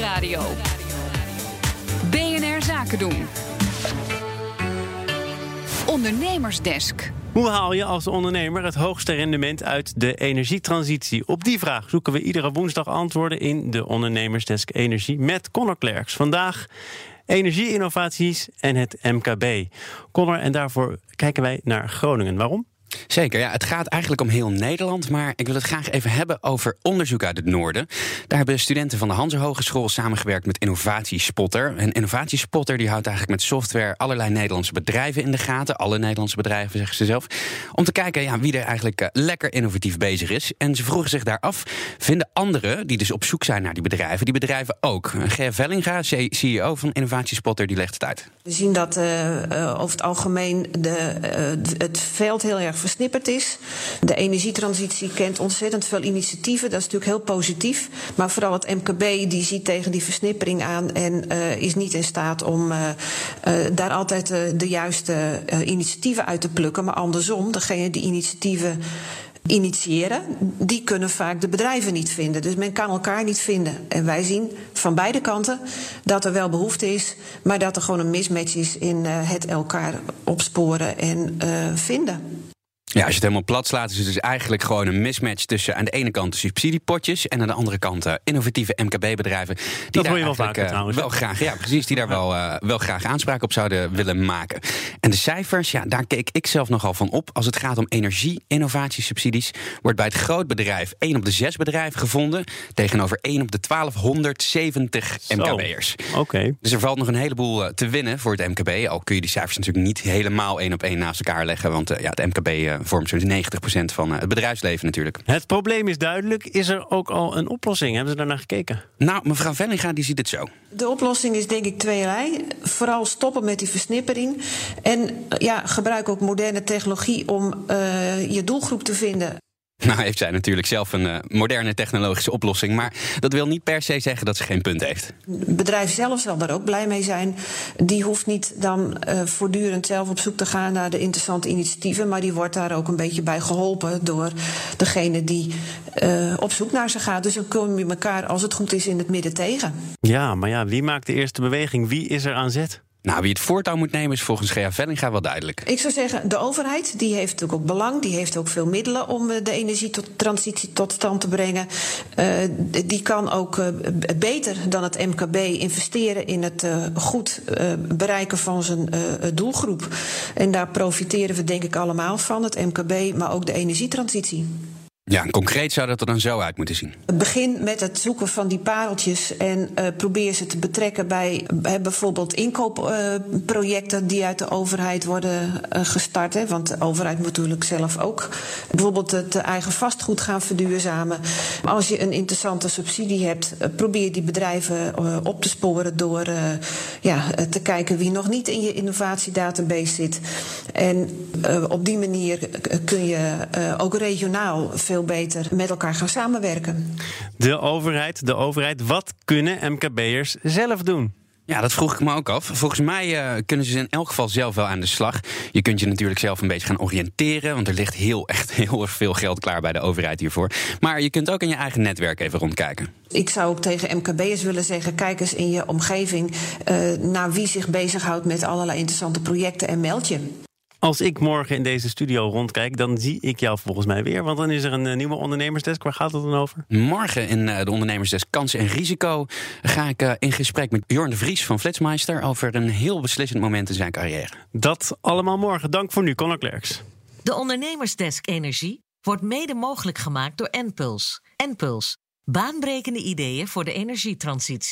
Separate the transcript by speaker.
Speaker 1: Nieuwsradio. BNR Zaken doen. Ondernemersdesk.
Speaker 2: Hoe haal je als ondernemer het hoogste rendement uit de energietransitie? Op die vraag zoeken we iedere woensdag antwoorden in de Ondernemersdesk Energie met Connor Klerks. Vandaag energie-innovaties en het MKB. Connor, en daarvoor kijken wij naar Groningen. Waarom?
Speaker 3: Zeker, ja. Het gaat eigenlijk om heel Nederland, maar ik wil het graag even hebben over onderzoek uit het noorden. Daar hebben studenten van de Hanse Hogeschool samengewerkt met Innovatiespotter. En Innovatiespotter die houdt eigenlijk met software allerlei Nederlandse bedrijven in de gaten. Alle Nederlandse bedrijven, zeggen ze zelf. Om te kijken ja, wie er eigenlijk eh, lekker innovatief bezig is. En ze vroegen zich daar af, vinden anderen die dus op zoek zijn naar die bedrijven, die bedrijven ook? Gea Vellinga, CEO van Innovatiespotter, die legt het uit.
Speaker 4: We zien dat uh, over het algemeen de, het veld heel erg versnipperd is. De energietransitie kent ontzettend veel initiatieven. Dat is natuurlijk heel positief. Maar vooral het MKB die ziet tegen die versnippering aan en uh, is niet in staat om uh, uh, daar altijd de juiste initiatieven uit te plukken. Maar andersom, degene die initiatieven initiëren, die kunnen vaak de bedrijven niet vinden. Dus men kan elkaar niet vinden. En wij zien van beide kanten dat er wel behoefte is, maar dat er gewoon een mismatch is in het elkaar opsporen en vinden.
Speaker 3: Ja, als je het helemaal plat slaat, is het dus eigenlijk gewoon een mismatch tussen aan de ene kant de subsidiepotjes en aan de andere kant uh, innovatieve MKB-bedrijven. Die
Speaker 2: dat
Speaker 3: daar
Speaker 2: je wel vaker,
Speaker 3: uh,
Speaker 2: trouwens.
Speaker 3: Wel graag, ja, precies, die daar wel, uh, wel graag aanspraak op zouden willen maken. En de cijfers, ja, daar keek ik zelf nogal van op. Als het gaat om energie-innovatiesubsidies, wordt bij het grootbedrijf 1 op de 6 bedrijven gevonden, tegenover 1 op de 1270 MKB'ers.
Speaker 2: Oké. Okay.
Speaker 3: Dus er valt nog een heleboel te winnen voor het MKB. Al kun je die cijfers natuurlijk niet helemaal één op één naast elkaar leggen, want ja, het MKB vormt zo'n 90% van het bedrijfsleven natuurlijk.
Speaker 2: Het probleem is duidelijk. Is er ook al een oplossing? Hebben ze daarnaar gekeken?
Speaker 3: Nou, mevrouw Vellinga die ziet het zo.
Speaker 4: De oplossing is denk ik tweeërlei. Vooral stoppen met die versnippering. En ja, gebruik ook moderne technologie om uh, je doelgroep te vinden.
Speaker 3: Nou heeft zij natuurlijk zelf een uh, moderne technologische oplossing. Maar dat wil niet per se zeggen dat ze geen punt heeft.
Speaker 4: Het bedrijf zelf zal daar ook blij mee zijn. Die hoeft niet dan uh, voortdurend zelf op zoek te gaan naar de interessante initiatieven. Maar die wordt daar ook een beetje bij geholpen door degene die uh, op zoek naar ze gaat. Dus dan kom je elkaar, als het goed is, in het midden tegen.
Speaker 2: Ja, maar ja, wie maakt de eerste beweging? Wie is er aan zet?
Speaker 3: Nou, wie het voortouw moet nemen is volgens Gea Vellinga wel duidelijk.
Speaker 4: Ik zou zeggen, de overheid die heeft natuurlijk ook belang. Die heeft ook veel middelen om de energietransitie tot stand te brengen. Uh, die kan ook uh, beter dan het MKB investeren in het goed bereiken van zijn doelgroep. En daar profiteren we denk ik allemaal van, het MKB, maar ook de energietransitie.
Speaker 3: Ja, en concreet zou dat er dan zo uit moeten zien.
Speaker 4: Begin met het zoeken van die pareltjes en uh, probeer ze te betrekken bij, bij bijvoorbeeld inkoopprojecten uh, die uit de overheid worden uh, gestart. Hè, want de overheid moet natuurlijk zelf ook bijvoorbeeld het eigen vastgoed gaan verduurzamen. Als je een interessante subsidie hebt, probeer die bedrijven op te sporen door ja, te kijken wie nog niet in je innovatiedatabase zit. En op die manier kun je ook regionaal veel beter met elkaar gaan samenwerken.
Speaker 2: De overheid, de overheid, wat kunnen MKB'ers zelf doen?
Speaker 3: Ja, dat vroeg ik me ook af. Volgens mij uh, kunnen ze in elk geval zelf wel aan de slag. Je kunt je natuurlijk zelf een beetje gaan oriënteren, want er ligt heel, echt heel erg veel geld klaar bij de overheid hiervoor. Maar je kunt ook in je eigen netwerk even rondkijken.
Speaker 4: Ik zou ook tegen MKB'ers willen zeggen: kijk eens in je omgeving uh, naar wie zich bezighoudt met allerlei interessante projecten en meld je.
Speaker 2: Als ik morgen in deze studio rondkijk, dan zie ik jou volgens mij weer. Want dan is er een uh, nieuwe ondernemersdesk. Waar gaat het dan over?
Speaker 3: Morgen in uh, de ondernemersdesk Kansen en Risico ga ik uh, in gesprek met Bjorn de Vries van Flitsmeister over een heel beslissend moment in zijn carrière.
Speaker 2: Dat allemaal morgen. Dank voor nu, Conor Klerks.
Speaker 5: De ondernemersdesk Energie wordt mede mogelijk gemaakt door Enpuls. Enpuls, baanbrekende ideeën voor de energietransitie.